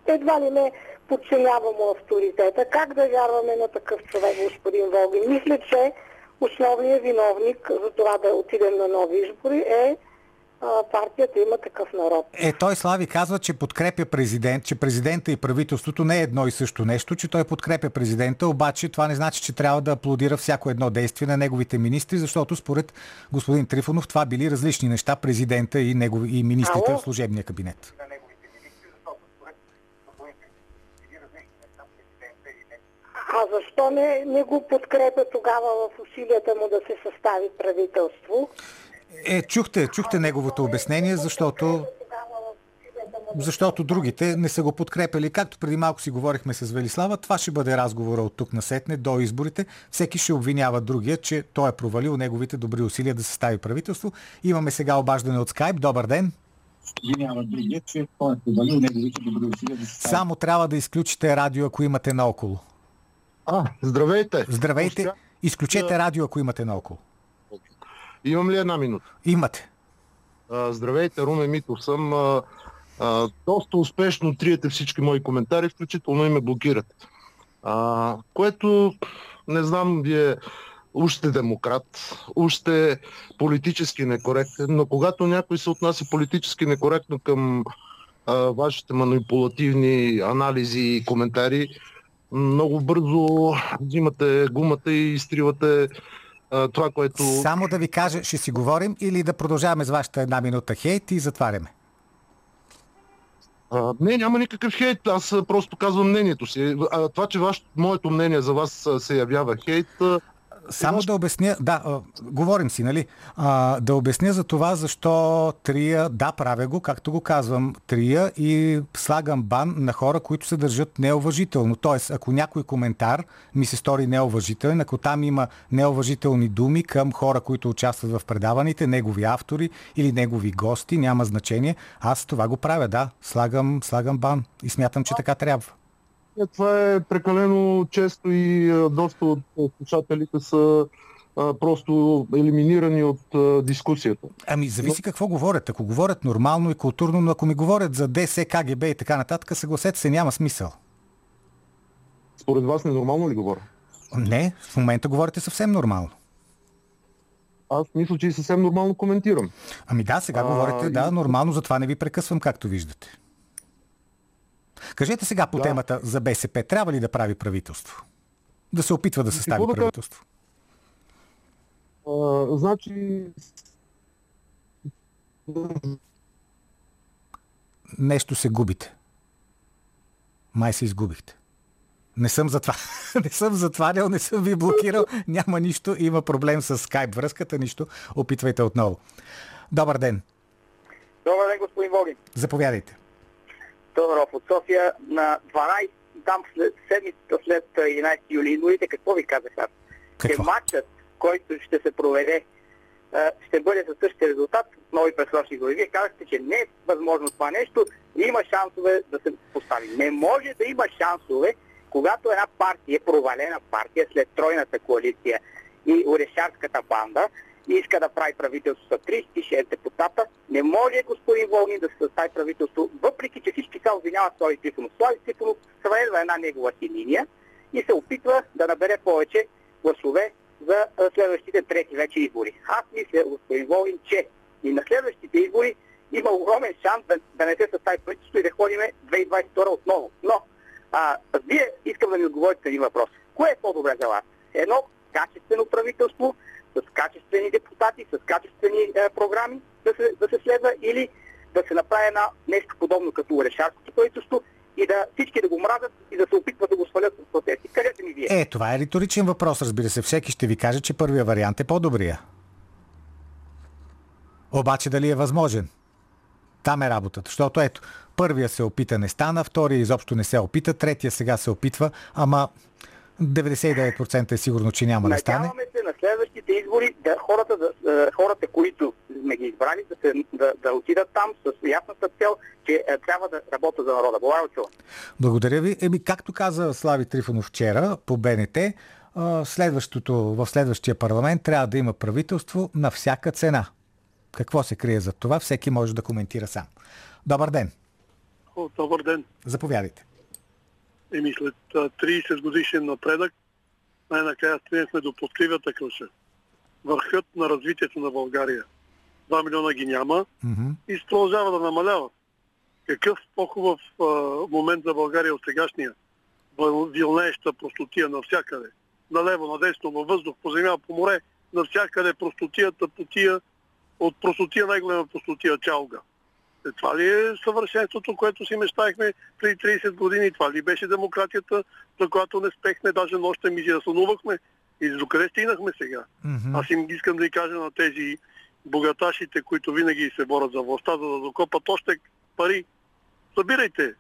едва ли не подценява му авторитета. Как да вярваме на такъв човек, господин Волгин? Мисля, че основният виновник за това да отидем на нови избори е партията има такъв народ. Е, той Слави казва, че подкрепя президент, че президента и правителството не е едно и също нещо, че той подкрепя президента, обаче това не значи, че трябва да аплодира всяко едно действие на неговите министри, защото според господин Трифонов това били различни неща, президента и, негови, и министрите Ало? в служебния кабинет. А защо не, не го подкрепя тогава в усилията му да се състави правителство? Е, чухте, чухте неговото обяснение, защото защото другите не са го подкрепили. Както преди малко си говорихме с Велислава, това ще бъде разговора от тук насетне до изборите. Всеки ще обвинява другия, че той е провалил неговите добри усилия да състави правителство. Имаме сега обаждане от Скайп. Добър ден. обвинява другия, че той е провалил неговите добри усилия да се стави. Само трябва да изключите радио, ако имате наоколо. А, здравейте. Здравейте. Изключете радио, ако имате наоколо. Имам ли една минута? Имате. А, здравейте, Румен Митов съм. А, а, доста успешно триете всички мои коментари, включително и ме блокирате. А, което, не знам, вие уж сте демократ, уж сте политически некоректен, но когато някой се отнася политически некоректно към а, вашите манипулативни анализи и коментари, много бързо взимате гумата и изтривате това, което... Само да ви кажа, ще си говорим или да продължаваме с вашата една минута хейт и затваряме. А, не, няма никакъв хейт, аз просто казвам мнението си. А, това, че ваш, моето мнение за вас се явява хейт, Само Имаш- да обясня, да, а, говорим си, нали? А, да обясня за това, защо трия, да, правя го, както го казвам, трия и слагам бан на хора, които се държат неуважително. Тоест, ако някой коментар ми се стори неуважителен, ако там има неуважителни думи към хора, които участват в предаваните, негови автори или негови гости, няма значение, аз това го правя, да, слагам, слагам бан и смятам, че така трябва. Е, това е прекалено често и а, доста от а, слушателите са просто елиминирани от а, дискусията. Ами, зависи какво говорят. Ако говорят нормално и културно, но ако ми говорят за ДС, КГБ и така нататък, съгласете се, няма смисъл. Според вас ненормално ли говоря? Не, в момента говорите съвсем нормално. Аз мисля, че и съвсем нормално коментирам. Ами да, сега А, говорите, да, и- нормално, затова не ви прекъсвам, както виждате. Кажете сега по Да. темата за БСП. Трябва ли да прави правителство? Да се опитва да състави Какво правителство. А, значи, Нещо се губите. Май се изгубихте. Не съм затварял, не съм затварял, не съм ви блокирал, няма нищо, има проблем с скайп връзката, нищо. Опитвайте отново. Добър ден, Добър ден, господин Богин. заповядайте. Тодоров от София на 12, там след, седмицата след а, 11 юли изборите, какво ви казах аз? Какво? Че матчът, който ще се проведе, ще бъде със същия резултат, нови предсрочни избори. Вие казахте, че не е възможно това нещо има шансове да се постави. Не може да има шансове, когато една партия, провалена партия след тройната коалиция и Орешарската банда, иска да прави правителство с 36 депутата, не може господин Волгин да се състави правителство, въпреки че всички се обвиняват Слави Трифонов. Слави Трифонов следва една негова си линия и се опитва да набере повече гласове за следващите трети вече избори. Аз мисля, господин Волгин, че и на следващите избори има огромен шанс да, да не се състави правителство и да ходиме 2022 отново. Но а, вие искам да ми отговорите на един въпрос. Кое е по-добре за вас? Едно качествено правителство, с качествени депутати, с качествени е, програми да се, да се следва или да се направи една нещо подобно като Орешарското правителство и да всички да го мразят и да се опитват да го свалят от протести. Кажете ми вие. Е, това е риторичен въпрос, разбира се. Всеки ще ви каже, че първия вариант е по-добрия. Обаче дали е възможен? Там е работата. Защото ето, първия се опита, не стана, втория изобщо не се опита, третия сега се опитва, ама 99% е сигурно, че няма да стане. Надяваме на следващите избори да хората, да, хората които сме ги избрали, да, се, да, да отидат там с ясната цел, че е, трябва да работят за народа. Благодаря, чува. Благодаря ви. Еми, както каза Слави Трифонов вчера по БНТ, следващото, в следващия парламент трябва да има правителство на всяка цена. Какво се крие за това, всеки може да коментира сам. Добър ден. О, добър ден. Заповядайте. Еми след а, 30 годишен напредък, най-накрая стигнахме до подкривата кръша. Върхът на развитието на България. 2 милиона ги няма и се продължава да намаляват. Какъв по-хубав а, момент за България от сегашния? Вилнееща простотия навсякъде. Налево, надесно, във въздух, по земя, по море, навсякъде простотията, потия, от простотия най-голема простотия чалга. Това ли е съвършенството, което си мечтахме преди 30 години? Това ли беше демокрацията, за която не спехме, даже нощем и сънувахме? И докъде стигнахме сега? Мгм. Аз им искам да ви кажа на тези богаташите, които винаги се борят за властта, за да докопат още пари. Събирайте,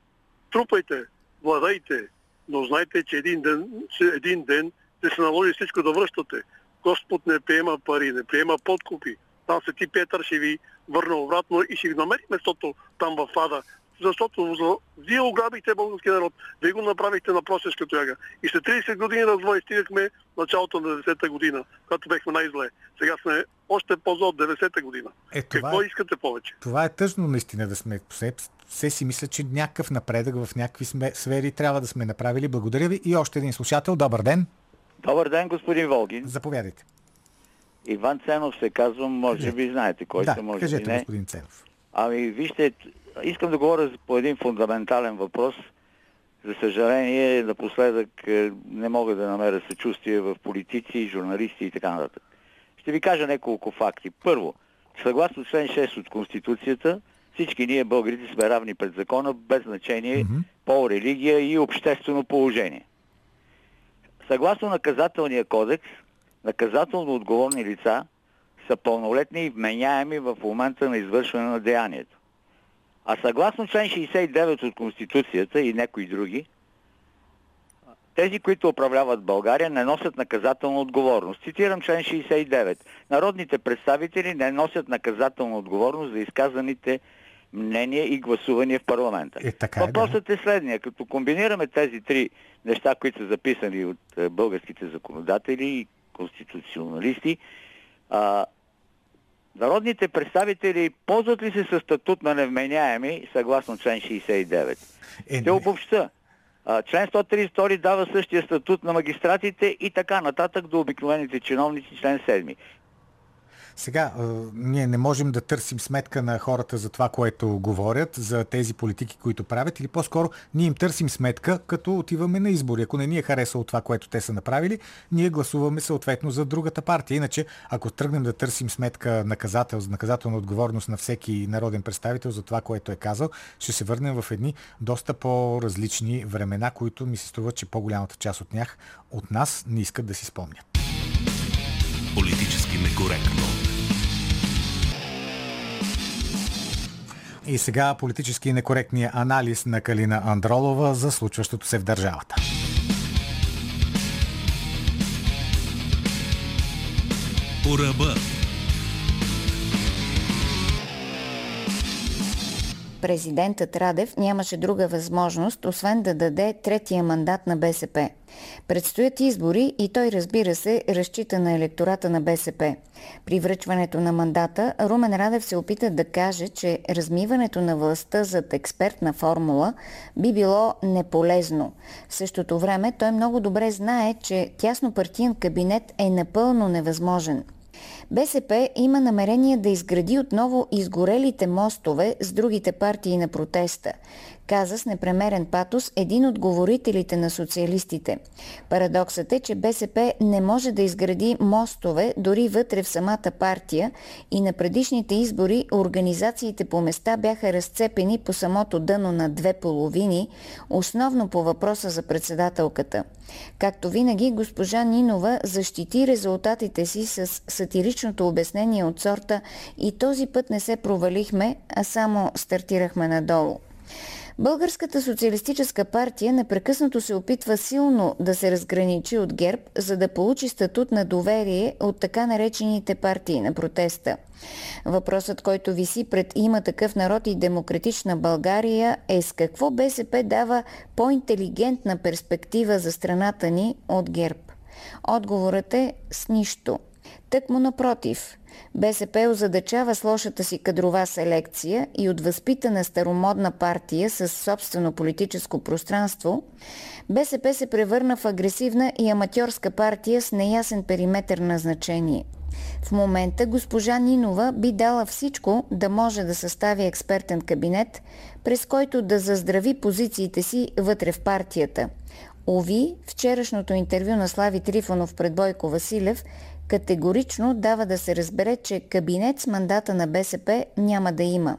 трупайте, владайте, но знайте, че един ден, че един ден ще се наложи всичко да връщате. Господ не приема пари, не приема подкупи. Там Свети Петър ще ви върна обратно и ще ви намери местото там в ада. Защото за... вие ограбихте българския народ, вие го направихте на просешка тояга. И след 30 години развой стигахме началото на 90-та година, когато бехме най-зле. Сега сме още по-зле от 90-та година. Е, това Какво е- искате повече? Това е тъжно наистина да сме. Все, все си мисля, че някакъв напредък в някакви сме, сфери трябва да сме направили. Благодаря ви. И още един слушател. Добър ден. Добър ден, господин Волгин. Заповядайте. Иван Ценов се казвам, може би знаете кой да, съм, може кажете, би не. господин Ценов. Ами, вижте, искам да говоря по един фундаментален въпрос. За съжаление, напоследък е, не мога да намеря съчувствие в политици, журналисти и така нататък. Ще ви кажа няколко факти. Първо, съгласно член 6 от Конституцията, всички ние, българите, сме равни пред закона, без значение пол, религия и обществено положение. Съгласно наказателния кодекс, наказателно отговорни лица са пълнолетни и вменяеми в момента на извършване на деянието. А съгласно член 69 от Конституцията и някои други, тези, които управляват България, не носят наказателна отговорност. Цитирам член 69. Народните представители не носят наказателна отговорност за изказаните мнения и гласувания в парламента. Е, така е, Въпросът е следния. Като комбинираме тези три неща, които са записани от е, българските законодатели и конституционалисти, а, народните представители ползват ли се със статут на невменяеми, съгласно член 69? Е, Ще обобща. А, член 132 дава същия статут на магистратите и така нататък до обикновените чиновници, член 7. Сега, е, ние не можем да търсим сметка на хората за това, което говорят, за тези политики, които правят, или по-скоро ние им търсим сметка, като отиваме на избори. Ако не ни е харесало това, което те са направили, ние гласуваме съответно за другата партия. Иначе, ако тръгнем да търсим сметка наказател, за наказателна отговорност на всеки народен представител за това, което е казал, ще се върнем в едни доста по-различни времена, които ми се струва, че по-голямата част от тях от нас не искат да си спомнят. Политически некоректно. И сега политически некоректния анализ на Калина Андролова за случващото се в държавата. По ръба. Президентът Радев нямаше друга възможност, освен да даде третия мандат на БСП. Предстоят избори и той, разбира се, разчита на електората на БСП. При връчването на мандата Румен Радев се опита да каже, че размиването на властта зад експертна формула би било неполезно. В същото време той много добре знае, че тясно партиен кабинет е напълно невъзможен. БСП има намерение да изгради отново изгорелите мостове с другите партии на протеста, каза с непремерен патос един от говорителите на социалистите. Парадоксът е, че БСП не може да изгради мостове дори вътре в самата партия и на предишните избори организациите по места бяха разцепени по самото дъно на две половини, основно по въпроса за председателката. Както винаги, госпожа Нинова защити резултатите си с сатиричното обяснение от сорта и този път не се провалихме, а само стартирахме надолу. Българската социалистическа партия непрекъснато се опитва силно да се разграничи от ГЕРБ, за да получи статут на доверие от така наречените партии на протеста. Въпросът, който виси пред има такъв народ и демократична България е с какво БСП дава по-интелигентна перспектива за страната ни от ГЕРБ. Отговорът е с нищо. Тъкмо напротив, БСП озадачава с лошата си кадрова селекция и от възпитана старомодна партия с собствено политическо пространство, БСП се превърна в агресивна и аматьорска партия с неясен периметр на значение. В момента госпожа Нинова би дала всичко да може да състави експертен кабинет, през който да заздрави позициите си вътре в партията. Ови, вчерашното интервю на Слави Трифонов пред Бойко Василев категорично дава да се разбере, че кабинет с мандата на БСП няма да има.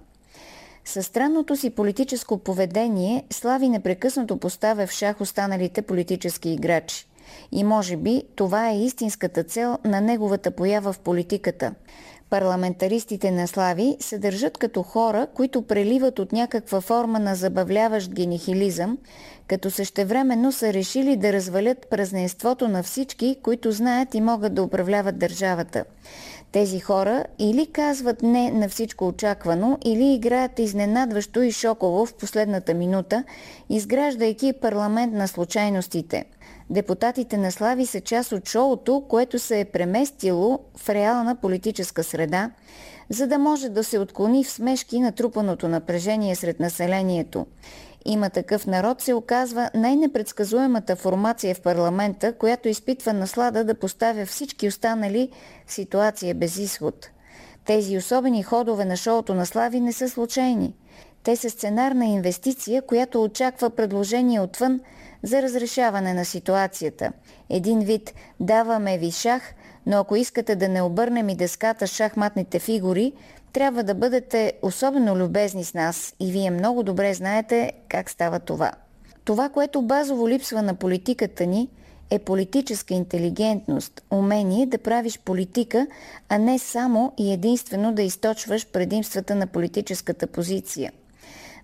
Със странното си политическо поведение Слави непрекъснато поставя в шах останалите политически играчи. И може би това е истинската цел на неговата поява в политиката. Парламентаристите на Слави се държат като хора, които преливат от някаква форма на забавляващ генихилизъм, като същевременно са решили да развалят празненството на всички, които знаят и могат да управляват държавата. Тези хора или казват не на всичко очаквано, или играят изненадващо и шоково в последната минута, изграждайки парламент на случайностите. Депутатите на Слави са част от шоуто, което се е преместило в реална политическа среда, за да може да се отклони в смешки натрупаното напрежение сред населението. Има такъв народ се оказва най-непредсказуемата формация в парламента, която изпитва наслада да поставя всички останали в ситуация без изход. Тези особени ходове на шоуто на Слави не са случайни. Те са сценарна инвестиция, която очаква предложение отвън за разрешаване на ситуацията. Един вид даваме ви шах, но ако искате да не обърнем и деската шахматните фигури, трябва да бъдете особено любезни с нас и вие много добре знаете как става това. Това, което базово липсва на политиката ни, е политическа интелигентност, умение да правиш политика, а не само и единствено да източваш предимствата на политическата позиция.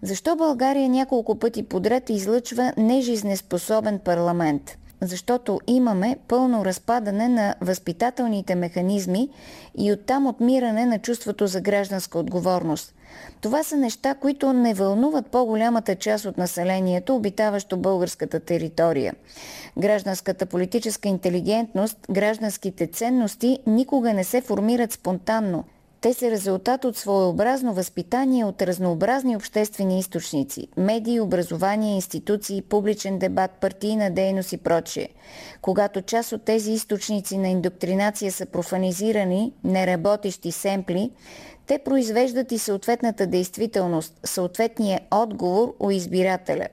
Защо България няколко пъти подред излъчва нежизнеспособен парламент – защото имаме пълно разпадане на възпитателните механизми и оттам отмиране на чувството за гражданска отговорност. Това са неща, които не вълнуват по-голямата част от населението, обитаващо българската територия. Гражданската политическа интелигентност, гражданските ценности никога не се формират спонтанно – те са резултат от своеобразно възпитание от разнообразни обществени източници – медии, образование, институции, публичен дебат, партийна дейност и прочие. Когато част от тези източници на индоктринация са профанизирани, неработещи семпли, те произвеждат и съответната действителност, съответния отговор у избирателя.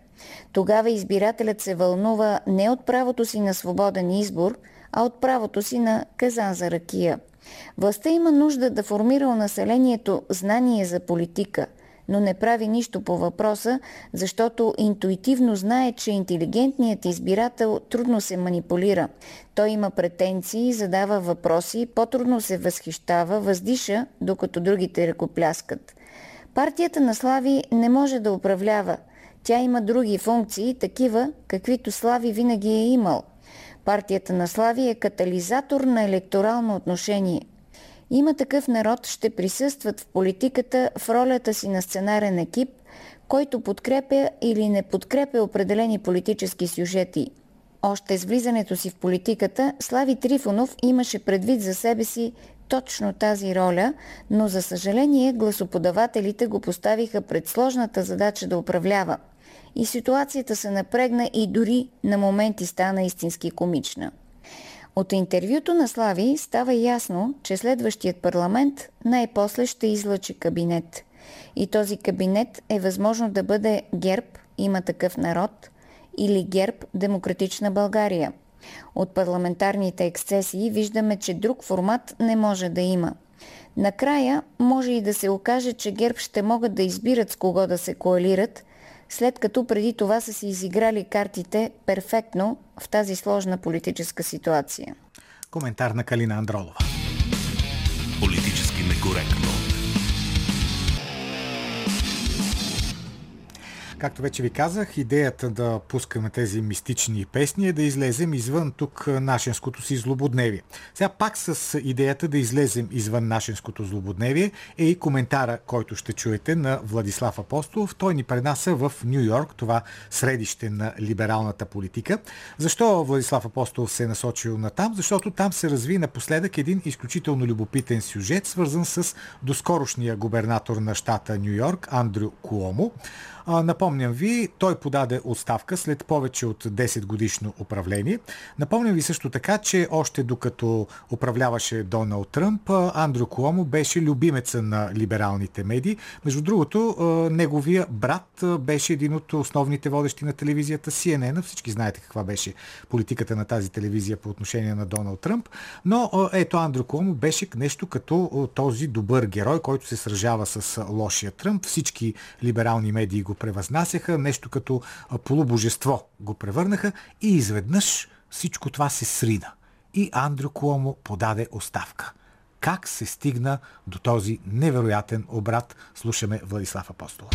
Тогава избирателят се вълнува не от правото си на свободен избор, а от правото си на казан за ракия – Властта има нужда да формира у населението знание за политика, но не прави нищо по въпроса, защото интуитивно знае, че интелигентният избирател трудно се манипулира. Той има претенции, задава въпроси, по-трудно се възхищава, въздиша, докато другите ръкопляскат. Партията на Слави не може да управлява. Тя има други функции, такива, каквито Слави винаги е имал – Партията на Слави е катализатор на електорално отношение. Има такъв народ ще присъстват в политиката в ролята си на сценарен екип, който подкрепя или не подкрепя определени политически сюжети. Още с влизането си в политиката, Слави Трифонов имаше предвид за себе си точно тази роля, но за съжаление гласоподавателите го поставиха пред сложната задача да управлява – и ситуацията се напрегна и дори на моменти стана истински комична. От интервюто на Слави става ясно, че следващият парламент най-после ще излъчи кабинет. И този кабинет е възможно да бъде ГЕРБ, има такъв народ, или ГЕРБ, Демократична България. От парламентарните ексцесии виждаме, че друг формат не може да има. Накрая може и да се окаже, че ГЕРБ ще могат да избират с кого да се коалират – след като преди това са си изиграли картите перфектно в тази сложна политическа ситуация. Коментар на Калина Андролова. Политически некоректно. Както вече ви казах, идеята да пускаме тези мистични песни е да излезем извън тук нашенското си злободневие. Сега пак с идеята да излезем извън нашенското злободневие е и коментара, който ще чуете на Владислав Апостолов. Той ни преднася в Нью Йорк, това средище на либералната политика. Защо Владислав Апостолов се е насочил на там? Защото там се разви напоследък един изключително любопитен сюжет, свързан с доскорошния губернатор на щата Нью Йорк, Андрю Куомо. Напомня Напомням ви, той подаде оставка след повече от 10 годишно управление. Напомням ви също така, че още докато управляваше Доналд Тръмп, Андрю Куомо беше любимеца на либералните медии. Между другото, неговия брат беше един от основните водещи на телевизията CNN. Всички знаете каква беше политиката на тази телевизия по отношение на Доналд Тръмп. Но ето Андрю Куомо беше нещо като този добър герой, който се сражава с лошия Тръмп. Всички либерални медии го превъзнасяха, нещо като полубожество го превърнаха и изведнъж всичко това се срина. И Андрю Куомо подаде оставка. Как се стигна до този невероятен обрат, слушаме Владислав Апостол.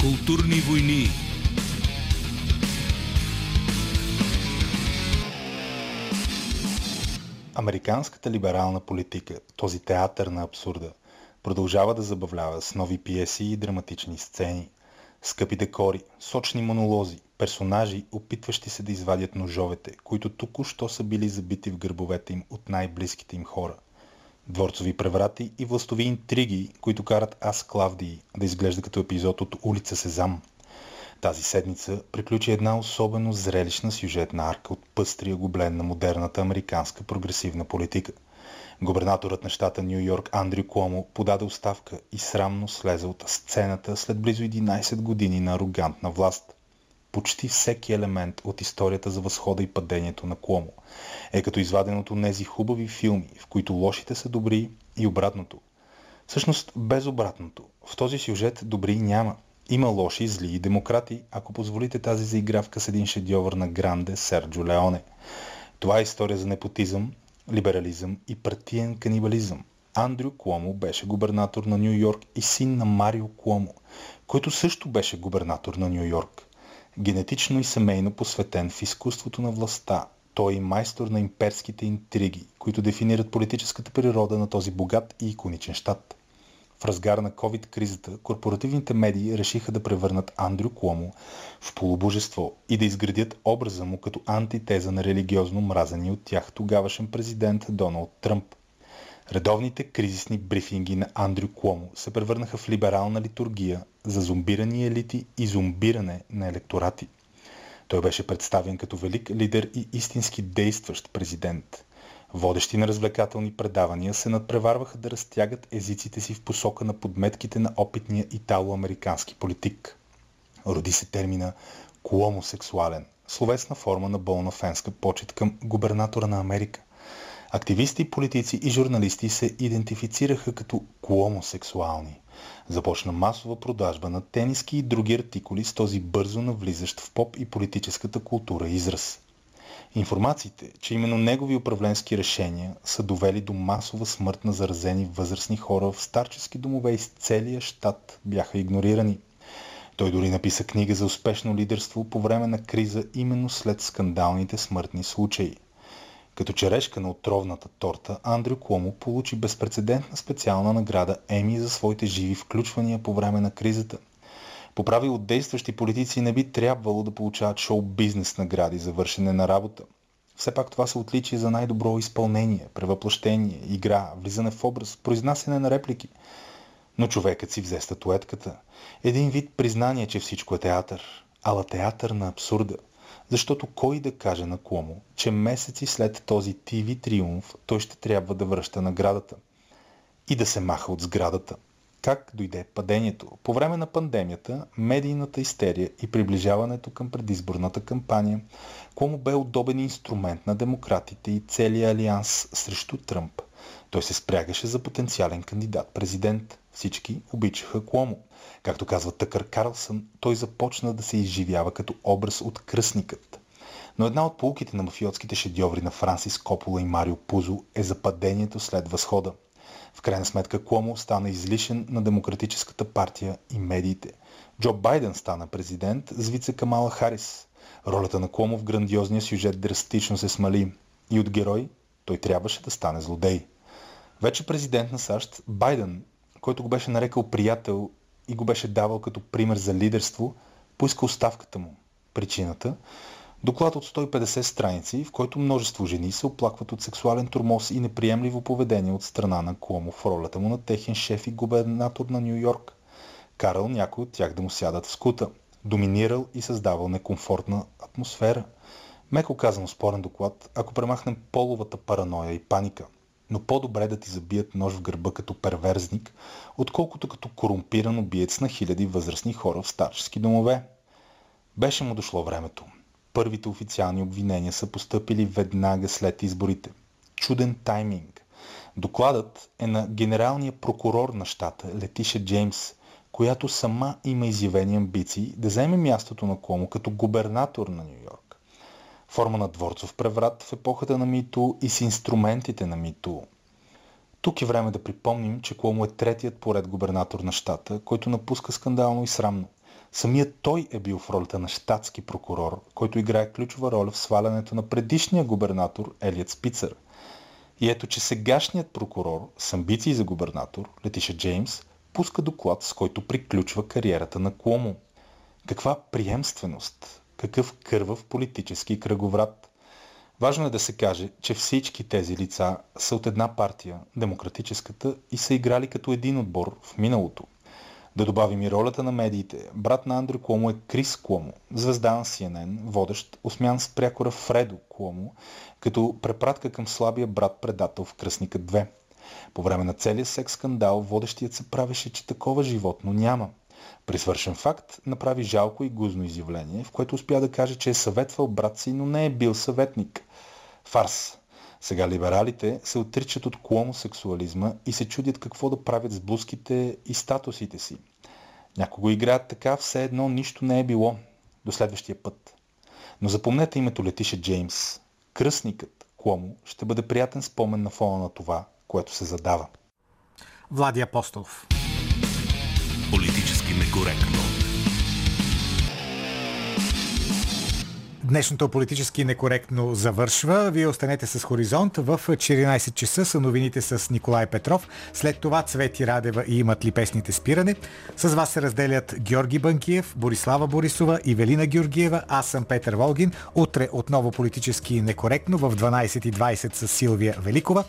Културни войни Американската либерална политика, този театър на абсурда, продължава да забавлява с нови пиеси и драматични сцени, скъпи декори, сочни монолози, персонажи, опитващи се да извадят ножовете, които току-що са били забити в гърбовете им от най-близките им хора. Дворцови преврати и властови интриги, които карат Аз Клавдии да изглежда като епизод от улица Сезам – тази седмица приключи една особено зрелищна сюжетна арка от пъстрия гоблен на модерната американска прогресивна политика. Губернаторът на щата Нью Йорк Андрю Куомо подаде оставка и срамно слезе от сцената след близо 11 години на арогантна власт. Почти всеки елемент от историята за възхода и падението на Куомо е като изваден от тези хубави филми, в които лошите са добри и обратното. Всъщност без обратното. В този сюжет добри няма – има лоши, зли и демократи, ако позволите тази заигравка с един шедьовър на Гранде Серджо Леоне. Това е история за непотизъм, либерализъм и партиен канибализъм. Андрю Куомо беше губернатор на Нью Йорк и син на Марио Куомо, който също беше губернатор на Нью Йорк. Генетично и семейно посветен в изкуството на властта, той е майстор на имперските интриги, които дефинират политическата природа на този богат и иконичен щат. В разгар на COVID-кризата, корпоративните медии решиха да превърнат Андрю Куомо в полубожество и да изградят образа му като антитеза на религиозно мразени от тях тогавашен президент Доналд Тръмп. Редовните кризисни брифинги на Андрю Куомо се превърнаха в либерална литургия за зомбирани елити и зомбиране на електорати. Той беше представен като велик лидер и истински действащ президент – Водещи на развлекателни предавания се надпреварваха да разтягат езиците си в посока на подметките на опитния итало-американски политик. Роди се термина коломосексуален, словесна форма на болна фенска почет към губернатора на Америка. Активисти, политици и журналисти се идентифицираха като коломосексуални. Започна масова продажба на тениски и други артикули с този бързо навлизащ в поп и политическата култура израз. Информациите, че именно негови управленски решения са довели до масова смърт на заразени възрастни хора в старчески домове из целия щат бяха игнорирани. Той дори написа книга за успешно лидерство по време на криза именно след скандалните смъртни случаи. Като черешка на отровната торта, Андрю Куомо получи безпредседентна специална награда Еми за своите живи включвания по време на кризата. По правило действащи политици не би трябвало да получават шоу-бизнес награди за вършене на работа. Все пак това се отличи за най-добро изпълнение, превъплъщение, игра, влизане в образ, произнасяне на реплики. Но човекът си взе статуетката. Един вид признание, че всичко е театър, ала театър на абсурда. Защото кой да каже на Кломо, че месеци след този ТВ триумф той ще трябва да връща наградата и да се маха от сградата. Как дойде падението? По време на пандемията, медийната истерия и приближаването към предизборната кампания, Кому бе удобен инструмент на демократите и целия алианс срещу Тръмп. Той се спрягаше за потенциален кандидат-президент. Всички обичаха Куомо. Както казва Тъкър Карлсън, той започна да се изживява като образ от кръсникът. Но една от полуките на мафиотските шедьоври на Франсис Копола и Марио Пузо е западението след възхода – в крайна сметка Куомо стана излишен на Демократическата партия и медиите. Джо Байден стана президент с вице Камала Харис. Ролята на Куомо в грандиозния сюжет драстично се смали и от герой той трябваше да стане злодей. Вече президент на САЩ, Байден, който го беше нарекал приятел и го беше давал като пример за лидерство, поиска оставката му. Причината Доклад от 150 страници, в който множество жени се оплакват от сексуален турмоз и неприемливо поведение от страна на Куомо в ролята му на техен шеф и губернатор на Нью Йорк. карал някой от тях да му сядат в скута, доминирал и създавал некомфортна атмосфера. Меко казано спорен доклад, ако премахнем половата параноя и паника. Но по-добре да ти забият нож в гърба като перверзник, отколкото като корумпиран убиец на хиляди възрастни хора в старчески домове. Беше му дошло времето. Първите официални обвинения са поступили веднага след изборите. Чуден тайминг. Докладът е на генералния прокурор на щата Летиша Джеймс, която сама има изявени амбиции да вземе мястото на Куомо като губернатор на Нью Йорк. Форма на дворцов преврат в епохата на Мито и с инструментите на Мито. Тук е време да припомним, че Куомо е третият поред губернатор на щата, който напуска скандално и срамно. Самият той е бил в ролята на щатски прокурор, който играе ключова роля в свалянето на предишния губернатор Елият Спицър. И ето, че сегашният прокурор с амбиции за губернатор, Летиша Джеймс, пуска доклад, с който приключва кариерата на Куомо. Каква приемственост, какъв кървав политически кръговрат. Важно е да се каже, че всички тези лица са от една партия, демократическата, и са играли като един отбор в миналото. Да добавим и ролята на медиите. Брат на Андрю Куомо е Крис Куомо, звезда на CNN, водещ, осмян с прякора Фредо Куомо, като препратка към слабия брат-предател в Кръсника 2. По време на целия секс скандал водещият се правеше, че такова животно няма. При свършен факт направи жалко и гузно изявление, в което успя да каже, че е съветвал брат си, но не е бил съветник. Фарс. Сега либералите се отричат от кломосексуализма и се чудят какво да правят с блузките и статусите си. Някого го играят така, все едно нищо не е било. До следващия път. Но запомнете името Летиша Джеймс. Кръстникът, Кломо, ще бъде приятен спомен на фона на това, което се задава. Влади Апостолов. Политически некоректно. Днешното политически некоректно завършва. Вие останете с Хоризонт. В 14 часа са новините с Николай Петров. След това Цвети Радева и имат ли песните спиране. С вас се разделят Георги Банкиев, Борислава Борисова и Велина Георгиева. Аз съм Петър Волгин. Утре отново политически некоректно в 12.20 с Силвия Великова.